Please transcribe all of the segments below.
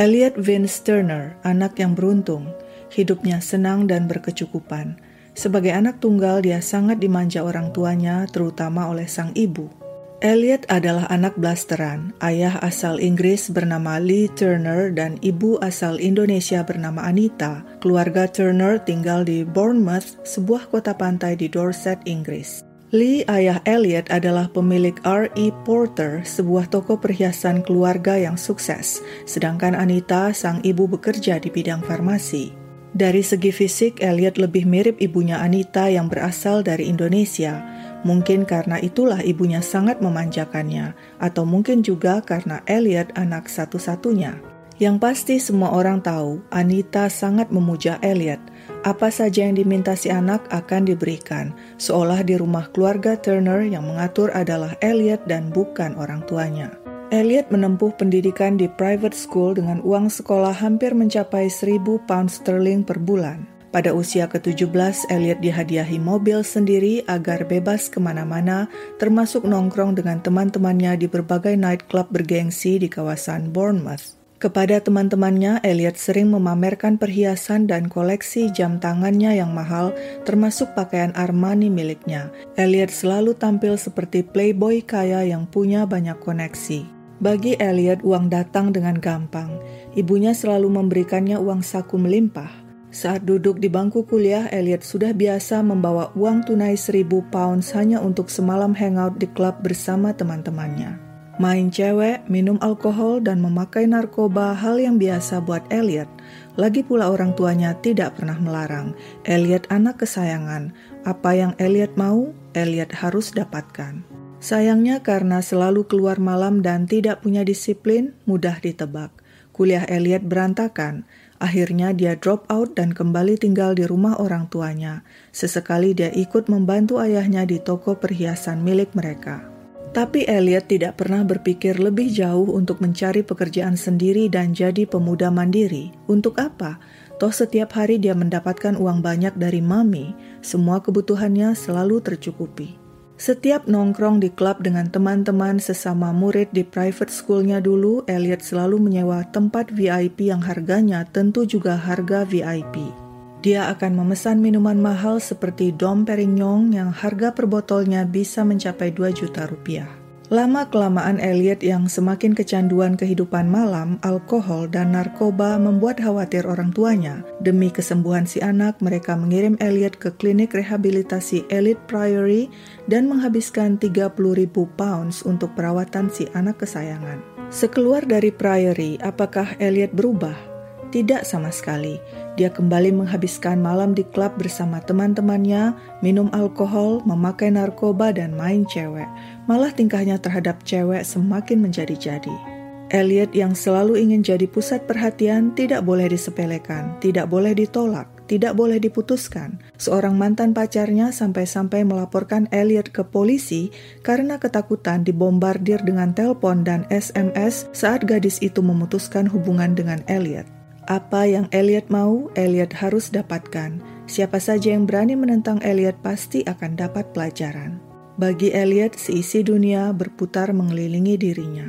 Elliot Vince Turner, anak yang beruntung, hidupnya senang dan berkecukupan. Sebagai anak tunggal, dia sangat dimanja orang tuanya, terutama oleh sang ibu. Elliot adalah anak blasteran, ayah asal Inggris bernama Lee Turner dan ibu asal Indonesia bernama Anita. Keluarga Turner tinggal di Bournemouth, sebuah kota pantai di Dorset, Inggris. Lee, ayah Elliot, adalah pemilik R.E. Porter, sebuah toko perhiasan keluarga yang sukses, sedangkan Anita, sang ibu bekerja di bidang farmasi. Dari segi fisik, Elliot lebih mirip ibunya Anita yang berasal dari Indonesia, Mungkin karena itulah ibunya sangat memanjakannya, atau mungkin juga karena Elliot anak satu-satunya. Yang pasti semua orang tahu, Anita sangat memuja Elliot. Apa saja yang diminta si anak akan diberikan, seolah di rumah keluarga Turner yang mengatur adalah Elliot dan bukan orang tuanya. Elliot menempuh pendidikan di private school dengan uang sekolah hampir mencapai 1000 pound sterling per bulan. Pada usia ke-17, Elliot dihadiahi mobil sendiri agar bebas ke mana-mana, termasuk nongkrong dengan teman-temannya di berbagai nightclub bergengsi di kawasan Bournemouth. Kepada teman-temannya, Elliot sering memamerkan perhiasan dan koleksi jam tangannya yang mahal, termasuk pakaian Armani miliknya. Elliot selalu tampil seperti playboy kaya yang punya banyak koneksi. Bagi Elliot, uang datang dengan gampang. Ibunya selalu memberikannya uang saku melimpah. Saat duduk di bangku kuliah, Elliot sudah biasa membawa uang tunai seribu pounds hanya untuk semalam hangout di klub bersama teman-temannya. Main cewek, minum alkohol, dan memakai narkoba hal yang biasa buat Elliot. Lagi pula orang tuanya tidak pernah melarang. Elliot anak kesayangan. Apa yang Elliot mau, Elliot harus dapatkan. Sayangnya karena selalu keluar malam dan tidak punya disiplin, mudah ditebak. Kuliah Elliot berantakan. Akhirnya dia drop out dan kembali tinggal di rumah orang tuanya. Sesekali dia ikut membantu ayahnya di toko perhiasan milik mereka. Tapi Elliot tidak pernah berpikir lebih jauh untuk mencari pekerjaan sendiri dan jadi pemuda mandiri. Untuk apa? Toh setiap hari dia mendapatkan uang banyak dari mami, semua kebutuhannya selalu tercukupi. Setiap nongkrong di klub dengan teman-teman sesama murid di private schoolnya dulu, Elliot selalu menyewa tempat VIP yang harganya tentu juga harga VIP. Dia akan memesan minuman mahal seperti Dom Perignon yang harga per botolnya bisa mencapai 2 juta rupiah. Lama-kelamaan Elliot yang semakin kecanduan kehidupan malam, alkohol, dan narkoba membuat khawatir orang tuanya. Demi kesembuhan si anak, mereka mengirim Elliot ke klinik rehabilitasi Elite Priory dan menghabiskan 30 ribu pounds untuk perawatan si anak kesayangan. Sekeluar dari Priory, apakah Elliot berubah? Tidak sama sekali. Dia kembali menghabiskan malam di klub bersama teman-temannya, minum alkohol, memakai narkoba, dan main cewek. Malah tingkahnya terhadap cewek semakin menjadi-jadi. Elliot yang selalu ingin jadi pusat perhatian tidak boleh disepelekan, tidak boleh ditolak, tidak boleh diputuskan. Seorang mantan pacarnya sampai-sampai melaporkan Elliot ke polisi karena ketakutan dibombardir dengan telepon dan SMS saat gadis itu memutuskan hubungan dengan Elliot. Apa yang Elliot mau, Elliot harus dapatkan. Siapa saja yang berani menentang Elliot pasti akan dapat pelajaran. Bagi Elliot, seisi dunia berputar mengelilingi dirinya.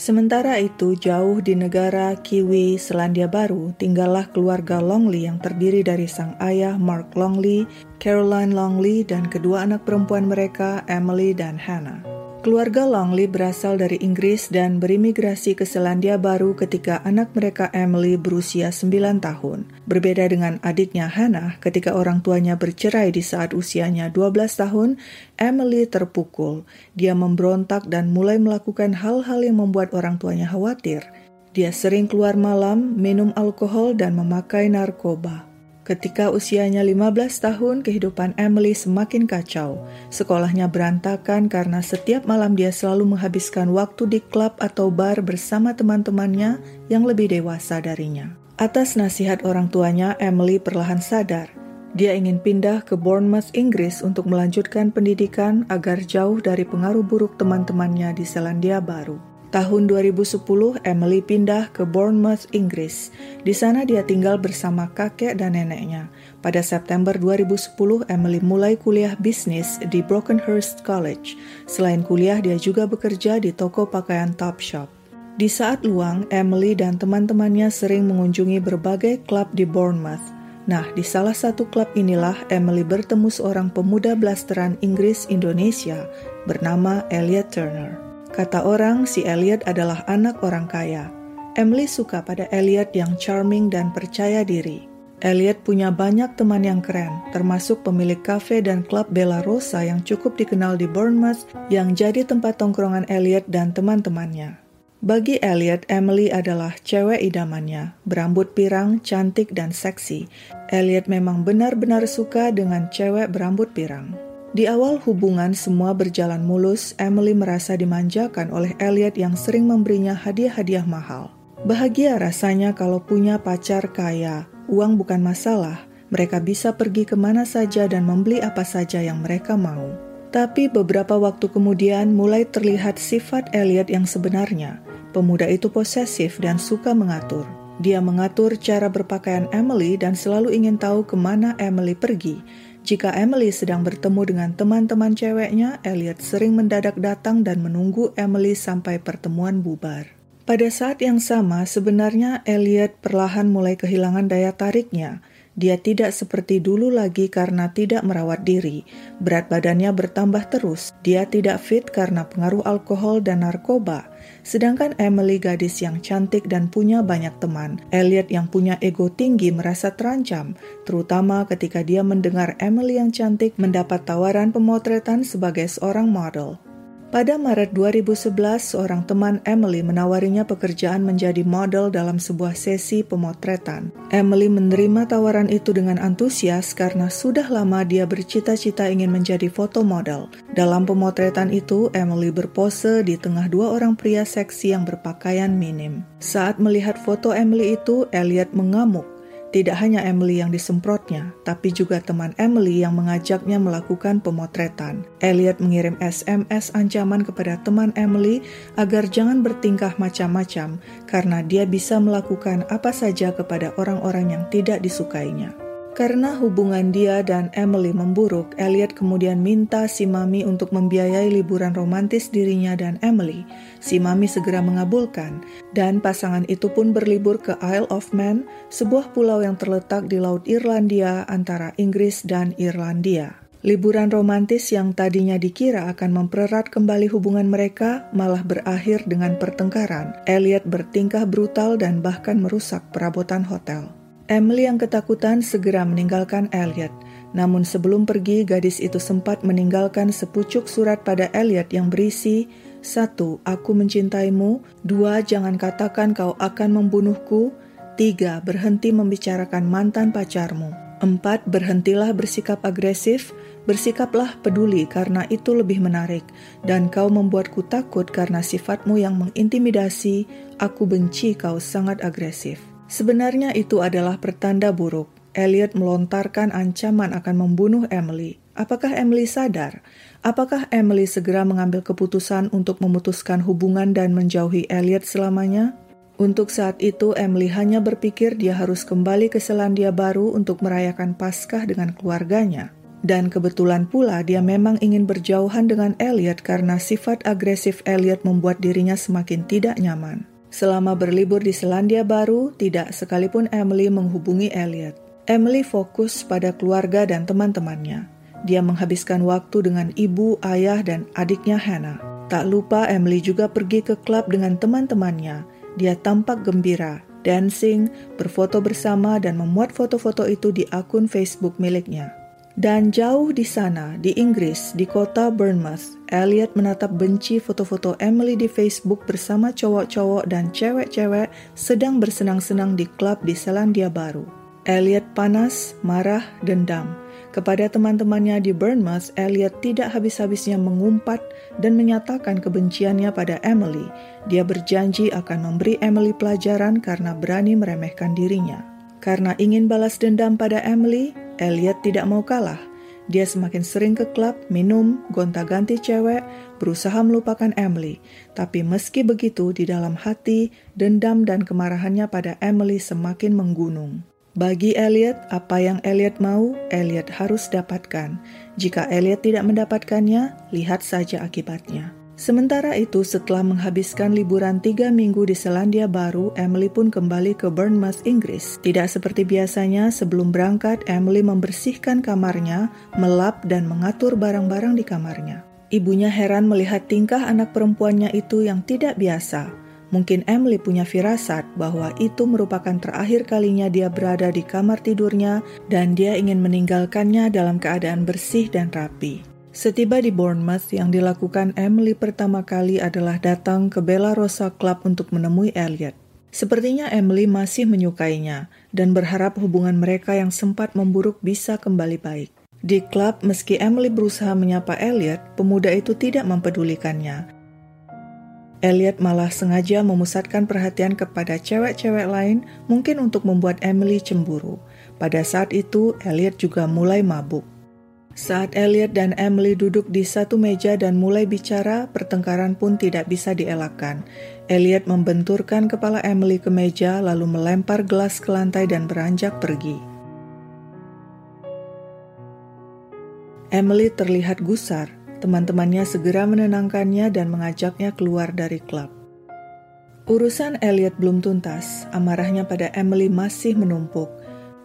Sementara itu, jauh di negara Kiwi, Selandia Baru, tinggallah keluarga Longley yang terdiri dari sang ayah Mark Longley, Caroline Longley, dan kedua anak perempuan mereka, Emily dan Hannah. Keluarga Longley berasal dari Inggris dan berimigrasi ke Selandia Baru ketika anak mereka Emily berusia 9 tahun. Berbeda dengan adiknya Hannah, ketika orang tuanya bercerai di saat usianya 12 tahun, Emily terpukul. Dia memberontak dan mulai melakukan hal-hal yang membuat orang tuanya khawatir. Dia sering keluar malam, minum alkohol, dan memakai narkoba. Ketika usianya 15 tahun, kehidupan Emily semakin kacau. Sekolahnya berantakan karena setiap malam dia selalu menghabiskan waktu di klub atau bar bersama teman-temannya yang lebih dewasa darinya. Atas nasihat orang tuanya, Emily perlahan sadar. Dia ingin pindah ke Bournemouth, Inggris untuk melanjutkan pendidikan agar jauh dari pengaruh buruk teman-temannya di Selandia Baru. Tahun 2010, Emily pindah ke Bournemouth, Inggris. Di sana dia tinggal bersama kakek dan neneknya. Pada September 2010, Emily mulai kuliah bisnis di Brockenhurst College. Selain kuliah, dia juga bekerja di toko pakaian Topshop. Di saat luang, Emily dan teman-temannya sering mengunjungi berbagai klub di Bournemouth. Nah, di salah satu klub inilah Emily bertemu seorang pemuda blasteran Inggris Indonesia bernama Elliot Turner. Kata orang, si Elliot adalah anak orang kaya. Emily suka pada Elliot yang charming dan percaya diri. Elliot punya banyak teman yang keren, termasuk pemilik kafe dan klub Bella Rosa yang cukup dikenal di Bournemouth yang jadi tempat tongkrongan Elliot dan teman-temannya. Bagi Elliot, Emily adalah cewek idamannya, berambut pirang, cantik, dan seksi. Elliot memang benar-benar suka dengan cewek berambut pirang. Di awal hubungan semua berjalan mulus, Emily merasa dimanjakan oleh Elliot yang sering memberinya hadiah-hadiah mahal. Bahagia rasanya kalau punya pacar kaya, uang bukan masalah, mereka bisa pergi ke mana saja dan membeli apa saja yang mereka mau. Tapi beberapa waktu kemudian mulai terlihat sifat Elliot yang sebenarnya. Pemuda itu posesif dan suka mengatur. Dia mengatur cara berpakaian Emily dan selalu ingin tahu ke mana Emily pergi. Jika Emily sedang bertemu dengan teman-teman ceweknya, Elliot sering mendadak datang dan menunggu Emily sampai pertemuan bubar. Pada saat yang sama, sebenarnya Elliot perlahan mulai kehilangan daya tariknya. Dia tidak seperti dulu lagi karena tidak merawat diri. Berat badannya bertambah terus. Dia tidak fit karena pengaruh alkohol dan narkoba. Sedangkan Emily gadis yang cantik dan punya banyak teman. Elliot yang punya ego tinggi merasa terancam, terutama ketika dia mendengar Emily yang cantik mendapat tawaran pemotretan sebagai seorang model. Pada Maret 2011, seorang teman Emily menawarinya pekerjaan menjadi model dalam sebuah sesi pemotretan. Emily menerima tawaran itu dengan antusias karena sudah lama dia bercita-cita ingin menjadi foto model. Dalam pemotretan itu, Emily berpose di tengah dua orang pria seksi yang berpakaian minim. Saat melihat foto Emily itu, Elliot mengamuk tidak hanya Emily yang disemprotnya, tapi juga teman Emily yang mengajaknya melakukan pemotretan. Elliot mengirim SMS ancaman kepada teman Emily agar jangan bertingkah macam-macam karena dia bisa melakukan apa saja kepada orang-orang yang tidak disukainya. Karena hubungan dia dan Emily memburuk, Elliot kemudian minta si Mami untuk membiayai liburan romantis dirinya dan Emily. Si Mami segera mengabulkan, dan pasangan itu pun berlibur ke Isle of Man, sebuah pulau yang terletak di Laut Irlandia antara Inggris dan Irlandia. Liburan romantis yang tadinya dikira akan mempererat kembali hubungan mereka malah berakhir dengan pertengkaran. Elliot bertingkah brutal dan bahkan merusak perabotan hotel. Emily yang ketakutan segera meninggalkan Elliot. Namun sebelum pergi, gadis itu sempat meninggalkan sepucuk surat pada Elliot yang berisi satu, Aku mencintaimu. Dua, Jangan katakan kau akan membunuhku. Tiga, Berhenti membicarakan mantan pacarmu. Empat, Berhentilah bersikap agresif. Bersikaplah peduli karena itu lebih menarik. Dan kau membuatku takut karena sifatmu yang mengintimidasi. Aku benci kau sangat agresif Sebenarnya itu adalah pertanda buruk. Elliot melontarkan ancaman akan membunuh Emily. Apakah Emily sadar? Apakah Emily segera mengambil keputusan untuk memutuskan hubungan dan menjauhi Elliot selamanya? Untuk saat itu, Emily hanya berpikir dia harus kembali ke Selandia Baru untuk merayakan Paskah dengan keluarganya. Dan kebetulan pula dia memang ingin berjauhan dengan Elliot karena sifat agresif Elliot membuat dirinya semakin tidak nyaman. Selama berlibur di Selandia Baru, tidak sekalipun Emily menghubungi Elliot. Emily fokus pada keluarga dan teman-temannya. Dia menghabiskan waktu dengan ibu, ayah, dan adiknya Hannah. Tak lupa Emily juga pergi ke klub dengan teman-temannya. Dia tampak gembira, dancing, berfoto bersama, dan memuat foto-foto itu di akun Facebook miliknya. Dan jauh di sana, di Inggris, di kota Bournemouth, Elliot menatap benci foto-foto Emily di Facebook bersama cowok-cowok dan cewek-cewek sedang bersenang-senang di klub di Selandia Baru. Elliot panas, marah, dendam. Kepada teman-temannya di Bournemouth, Elliot tidak habis-habisnya mengumpat dan menyatakan kebenciannya pada Emily. Dia berjanji akan memberi Emily pelajaran karena berani meremehkan dirinya. Karena ingin balas dendam pada Emily, Elliot tidak mau kalah. Dia semakin sering ke klub, minum, gonta-ganti cewek, berusaha melupakan Emily. Tapi meski begitu, di dalam hati, dendam dan kemarahannya pada Emily semakin menggunung. Bagi Elliot, apa yang Elliot mau, Elliot harus dapatkan. Jika Elliot tidak mendapatkannya, lihat saja akibatnya. Sementara itu, setelah menghabiskan liburan tiga minggu di Selandia Baru, Emily pun kembali ke Bournemouth, Inggris. Tidak seperti biasanya, sebelum berangkat, Emily membersihkan kamarnya, melap, dan mengatur barang-barang di kamarnya. Ibunya heran melihat tingkah anak perempuannya itu yang tidak biasa. Mungkin Emily punya firasat bahwa itu merupakan terakhir kalinya dia berada di kamar tidurnya dan dia ingin meninggalkannya dalam keadaan bersih dan rapi. Setiba di Bournemouth, yang dilakukan Emily pertama kali adalah datang ke Bella Rosa Club untuk menemui Elliot. Sepertinya Emily masih menyukainya dan berharap hubungan mereka yang sempat memburuk bisa kembali baik. Di klub, meski Emily berusaha menyapa Elliot, pemuda itu tidak mempedulikannya. Elliot malah sengaja memusatkan perhatian kepada cewek-cewek lain, mungkin untuk membuat Emily cemburu. Pada saat itu, Elliot juga mulai mabuk. Saat Elliot dan Emily duduk di satu meja dan mulai bicara, pertengkaran pun tidak bisa dielakkan. Elliot membenturkan kepala Emily ke meja, lalu melempar gelas ke lantai dan beranjak pergi. Emily terlihat gusar. Teman-temannya segera menenangkannya dan mengajaknya keluar dari klub. Urusan Elliot belum tuntas, amarahnya pada Emily masih menumpuk.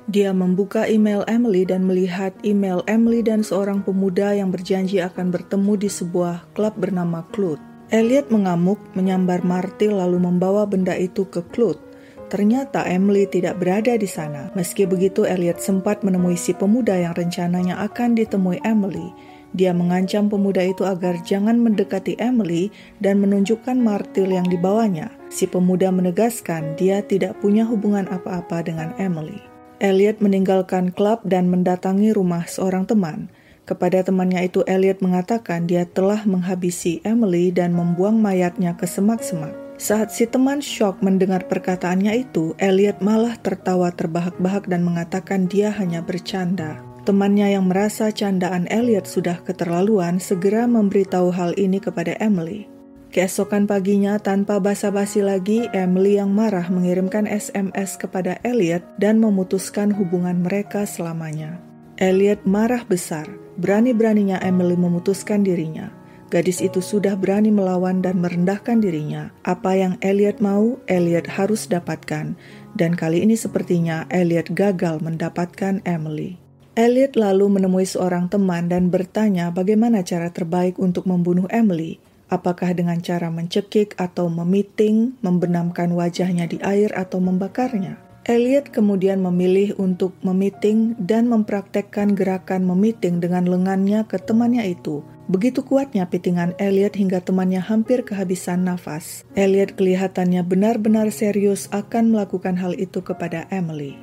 Dia membuka email Emily dan melihat email Emily dan seorang pemuda yang berjanji akan bertemu di sebuah klub bernama Clut. Elliot mengamuk, menyambar Martil lalu membawa benda itu ke Clut. Ternyata Emily tidak berada di sana. Meski begitu, Elliot sempat menemui si pemuda yang rencananya akan ditemui Emily. Dia mengancam pemuda itu agar jangan mendekati Emily dan menunjukkan martil yang dibawanya. Si pemuda menegaskan dia tidak punya hubungan apa-apa dengan Emily. Elliot meninggalkan klub dan mendatangi rumah seorang teman. Kepada temannya itu, Elliot mengatakan dia telah menghabisi Emily dan membuang mayatnya ke semak-semak. Saat si teman shock mendengar perkataannya itu, Elliot malah tertawa terbahak-bahak dan mengatakan dia hanya bercanda. Temannya yang merasa candaan Elliot sudah keterlaluan segera memberitahu hal ini kepada Emily. Keesokan paginya, tanpa basa-basi lagi, Emily yang marah mengirimkan SMS kepada Elliot dan memutuskan hubungan mereka selamanya. Elliot marah besar, berani-beraninya Emily memutuskan dirinya. Gadis itu sudah berani melawan dan merendahkan dirinya. Apa yang Elliot mau, Elliot harus dapatkan. Dan kali ini sepertinya Elliot gagal mendapatkan Emily. Elliot lalu menemui seorang teman dan bertanya bagaimana cara terbaik untuk membunuh Emily. Apakah dengan cara mencekik atau memiting, membenamkan wajahnya di air atau membakarnya? Elliot kemudian memilih untuk memiting dan mempraktekkan gerakan memiting dengan lengannya ke temannya itu. Begitu kuatnya pitingan Elliot hingga temannya hampir kehabisan nafas. Elliot kelihatannya benar-benar serius akan melakukan hal itu kepada Emily.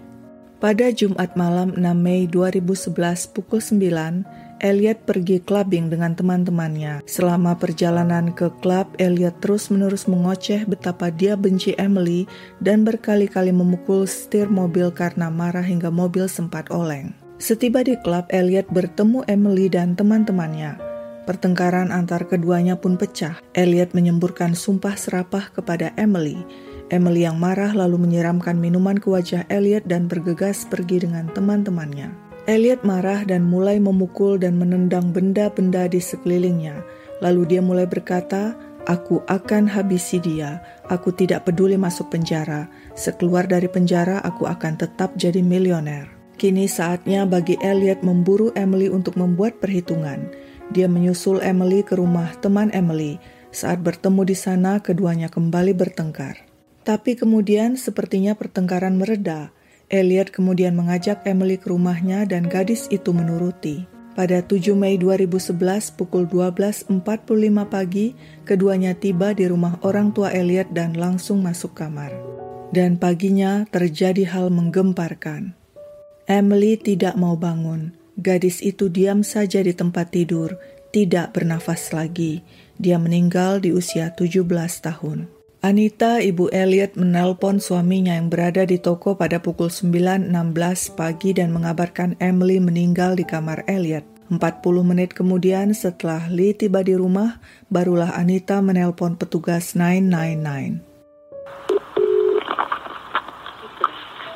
Pada Jumat malam 6 Mei 2011 pukul 9, Elliot pergi clubbing dengan teman-temannya. Selama perjalanan ke klub, Elliot terus-menerus mengoceh betapa dia benci Emily dan berkali-kali memukul setir mobil karena marah hingga mobil sempat oleng. Setiba di klub, Elliot bertemu Emily dan teman-temannya. Pertengkaran antar keduanya pun pecah. Elliot menyemburkan sumpah serapah kepada Emily. Emily yang marah lalu menyiramkan minuman ke wajah Elliot dan bergegas pergi dengan teman-temannya. Elliot marah dan mulai memukul dan menendang benda-benda di sekelilingnya. Lalu dia mulai berkata, Aku akan habisi dia. Aku tidak peduli masuk penjara. Sekeluar dari penjara, aku akan tetap jadi milioner. Kini saatnya bagi Elliot memburu Emily untuk membuat perhitungan. Dia menyusul Emily ke rumah teman Emily. Saat bertemu di sana, keduanya kembali bertengkar. Tapi kemudian sepertinya pertengkaran mereda. Elliot kemudian mengajak Emily ke rumahnya dan gadis itu menuruti. Pada 7 Mei 2011 pukul 12.45 pagi, keduanya tiba di rumah orang tua Elliot dan langsung masuk kamar. Dan paginya terjadi hal menggemparkan. Emily tidak mau bangun. Gadis itu diam saja di tempat tidur, tidak bernafas lagi. Dia meninggal di usia 17 tahun. Anita, ibu Elliot, menelpon suaminya yang berada di toko pada pukul 9.16 pagi dan mengabarkan Emily meninggal di kamar Elliot. 40 menit kemudian setelah Lee tiba di rumah, barulah Anita menelpon petugas 999.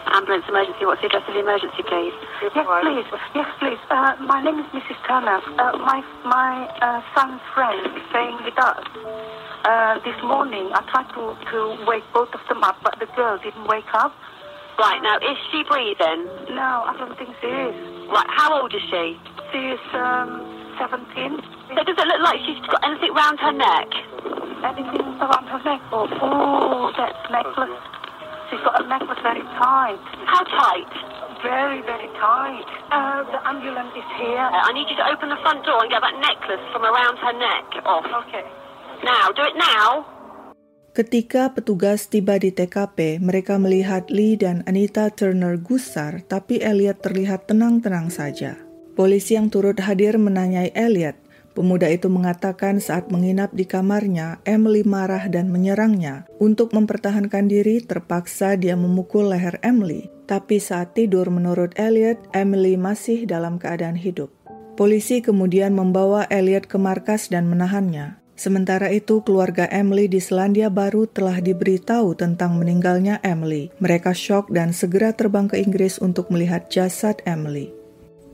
Um, ambulance emergency. What's the address of the emergency, please? Yes, please. Yes, please. Uh, my name is Mrs. Turner. Uh, my my uh, son's friend is staying with us. Uh, this morning, I tried to, to wake both of them up, but the girl didn't wake up. Right, now, is she breathing? No, I don't think she is. Right, how old is she? She is um, 17. So does it look like she's got anything round her neck? Anything around her neck? Oh, oh that necklace. She's got a necklace very tight. How tight? Very, very tight. Uh, the ambulance is here. Uh, I need you to open the front door and get that necklace from around her neck off. Okay. Now, do it now. Ketika petugas tiba di TKP, mereka melihat Lee dan Anita Turner gusar, tapi Elliot terlihat tenang-tenang saja. Polisi yang turut hadir menanyai Elliot. Pemuda itu mengatakan saat menginap di kamarnya, Emily marah dan menyerangnya. Untuk mempertahankan diri, terpaksa dia memukul leher Emily. Tapi saat tidur, menurut Elliot, Emily masih dalam keadaan hidup. Polisi kemudian membawa Elliot ke markas dan menahannya. Sementara itu, keluarga Emily di Selandia Baru telah diberitahu tentang meninggalnya Emily. Mereka shock dan segera terbang ke Inggris untuk melihat jasad Emily.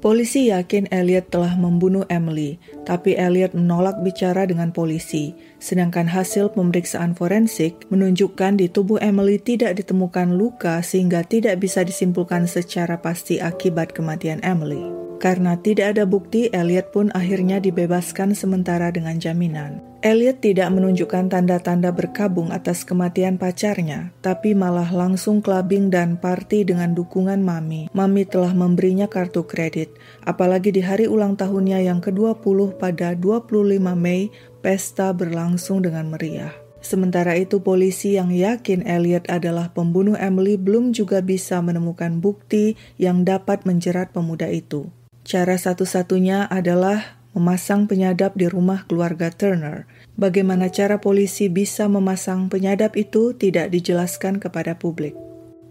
Polisi yakin Elliot telah membunuh Emily, tapi Elliot menolak bicara dengan polisi. Sedangkan hasil pemeriksaan forensik menunjukkan di tubuh Emily tidak ditemukan luka sehingga tidak bisa disimpulkan secara pasti akibat kematian Emily. Karena tidak ada bukti, Elliot pun akhirnya dibebaskan sementara dengan jaminan. Elliot tidak menunjukkan tanda-tanda berkabung atas kematian pacarnya, tapi malah langsung clubbing dan party dengan dukungan Mami. Mami telah memberinya kartu kredit, apalagi di hari ulang tahunnya yang ke-20 pada 25 Mei, pesta berlangsung dengan meriah. Sementara itu, polisi yang yakin Elliot adalah pembunuh Emily belum juga bisa menemukan bukti yang dapat menjerat pemuda itu. Cara satu-satunya adalah memasang penyadap di rumah keluarga Turner. Bagaimana cara polisi bisa memasang penyadap itu tidak dijelaskan kepada publik.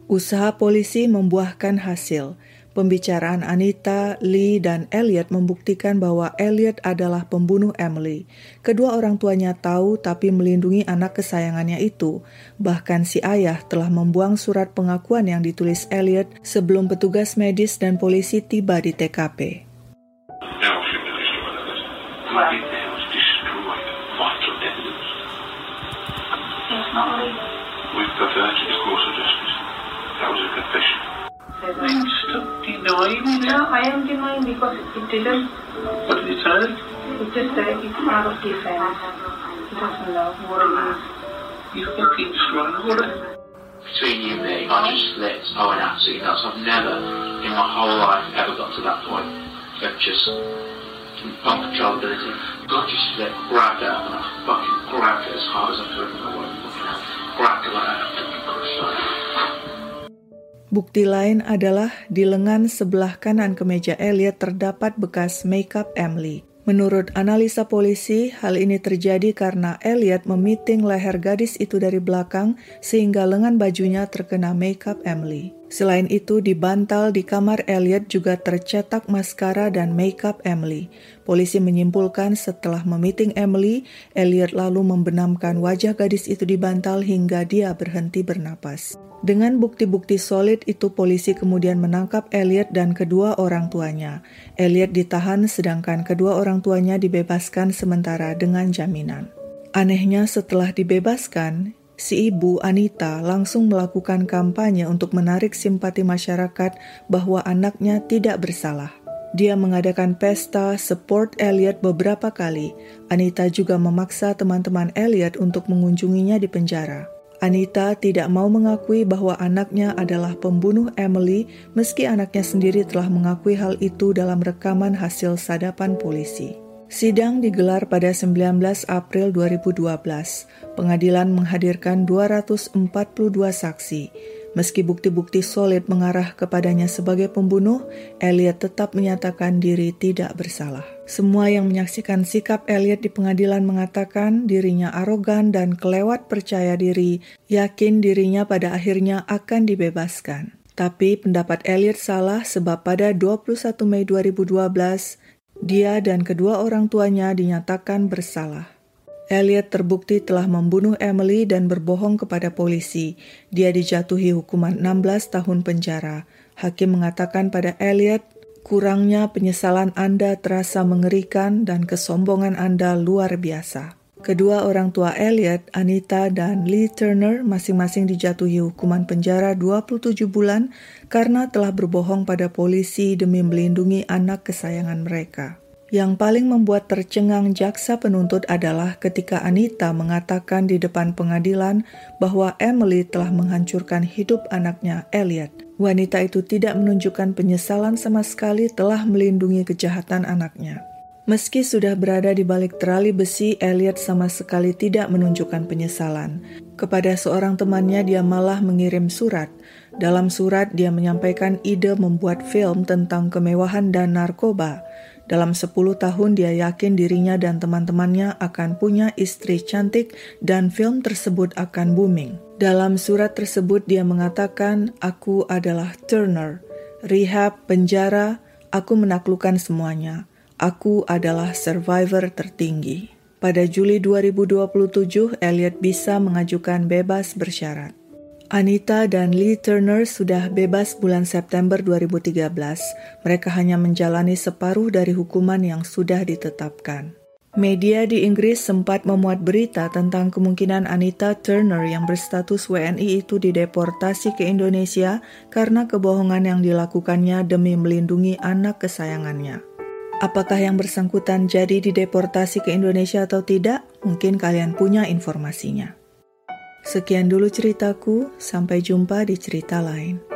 Usaha polisi membuahkan hasil. Pembicaraan Anita, Lee, dan Elliot membuktikan bahwa Elliot adalah pembunuh Emily. Kedua orang tuanya tahu tapi melindungi anak kesayangannya itu. Bahkan si ayah telah membuang surat pengakuan yang ditulis Elliot sebelum petugas medis dan polisi tiba di TKP. We've perverted the course of justice. That was a confession. Stop denying it. No, I am denying because it didn't. What did it say? It just said it's out of defense. He doesn't know what it is. You fucking strong. What a... between you and me, I just slipped. I went absolutely nuts. I've never in my whole life ever got to that point of just uncontrollability. God just slipped, grabbed it and I fucking grabbed it as hard as I could. And I went fucking out. Grabbed it like that. Bukti lain adalah di lengan sebelah kanan kemeja Elliot terdapat bekas makeup Emily. Menurut analisa polisi, hal ini terjadi karena Elliot memiting leher gadis itu dari belakang sehingga lengan bajunya terkena makeup Emily. Selain itu, di bantal di kamar Elliot juga tercetak maskara dan makeup Emily. Polisi menyimpulkan setelah memiting Emily, Elliot lalu membenamkan wajah gadis itu di bantal hingga dia berhenti bernapas. Dengan bukti-bukti solid itu polisi kemudian menangkap Elliot dan kedua orang tuanya. Elliot ditahan sedangkan kedua orang tuanya dibebaskan sementara dengan jaminan. Anehnya setelah dibebaskan, si ibu Anita langsung melakukan kampanye untuk menarik simpati masyarakat bahwa anaknya tidak bersalah. Dia mengadakan pesta support Elliot beberapa kali. Anita juga memaksa teman-teman Elliot untuk mengunjunginya di penjara. Anita tidak mau mengakui bahwa anaknya adalah pembunuh Emily, meski anaknya sendiri telah mengakui hal itu dalam rekaman hasil sadapan polisi. Sidang digelar pada 19 April 2012. Pengadilan menghadirkan 242 saksi. Meski bukti-bukti solid mengarah kepadanya sebagai pembunuh, Elliot tetap menyatakan diri tidak bersalah. Semua yang menyaksikan sikap Elliot di pengadilan mengatakan dirinya arogan dan kelewat percaya diri, yakin dirinya pada akhirnya akan dibebaskan. Tapi pendapat Elliot salah sebab pada 21 Mei 2012, dia dan kedua orang tuanya dinyatakan bersalah. Elliot terbukti telah membunuh Emily dan berbohong kepada polisi. Dia dijatuhi hukuman 16 tahun penjara. Hakim mengatakan pada Elliot, kurangnya penyesalan Anda terasa mengerikan dan kesombongan Anda luar biasa. Kedua orang tua Elliot, Anita dan Lee Turner masing-masing dijatuhi hukuman penjara 27 bulan karena telah berbohong pada polisi demi melindungi anak kesayangan mereka. Yang paling membuat tercengang jaksa penuntut adalah ketika Anita mengatakan di depan pengadilan bahwa Emily telah menghancurkan hidup anaknya, Elliot. Wanita itu tidak menunjukkan penyesalan sama sekali telah melindungi kejahatan anaknya. Meski sudah berada di balik terali besi, Elliot sama sekali tidak menunjukkan penyesalan. Kepada seorang temannya, dia malah mengirim surat. Dalam surat, dia menyampaikan ide membuat film tentang kemewahan dan narkoba. Dalam 10 tahun dia yakin dirinya dan teman-temannya akan punya istri cantik dan film tersebut akan booming. Dalam surat tersebut dia mengatakan, Aku adalah Turner, rehab, penjara, aku menaklukkan semuanya. Aku adalah survivor tertinggi. Pada Juli 2027, Elliot bisa mengajukan bebas bersyarat. Anita dan Lee Turner sudah bebas bulan September 2013. Mereka hanya menjalani separuh dari hukuman yang sudah ditetapkan. Media di Inggris sempat memuat berita tentang kemungkinan Anita Turner yang berstatus WNI itu dideportasi ke Indonesia karena kebohongan yang dilakukannya demi melindungi anak kesayangannya. Apakah yang bersangkutan jadi dideportasi ke Indonesia atau tidak? Mungkin kalian punya informasinya. Sekian dulu ceritaku, sampai jumpa di cerita lain.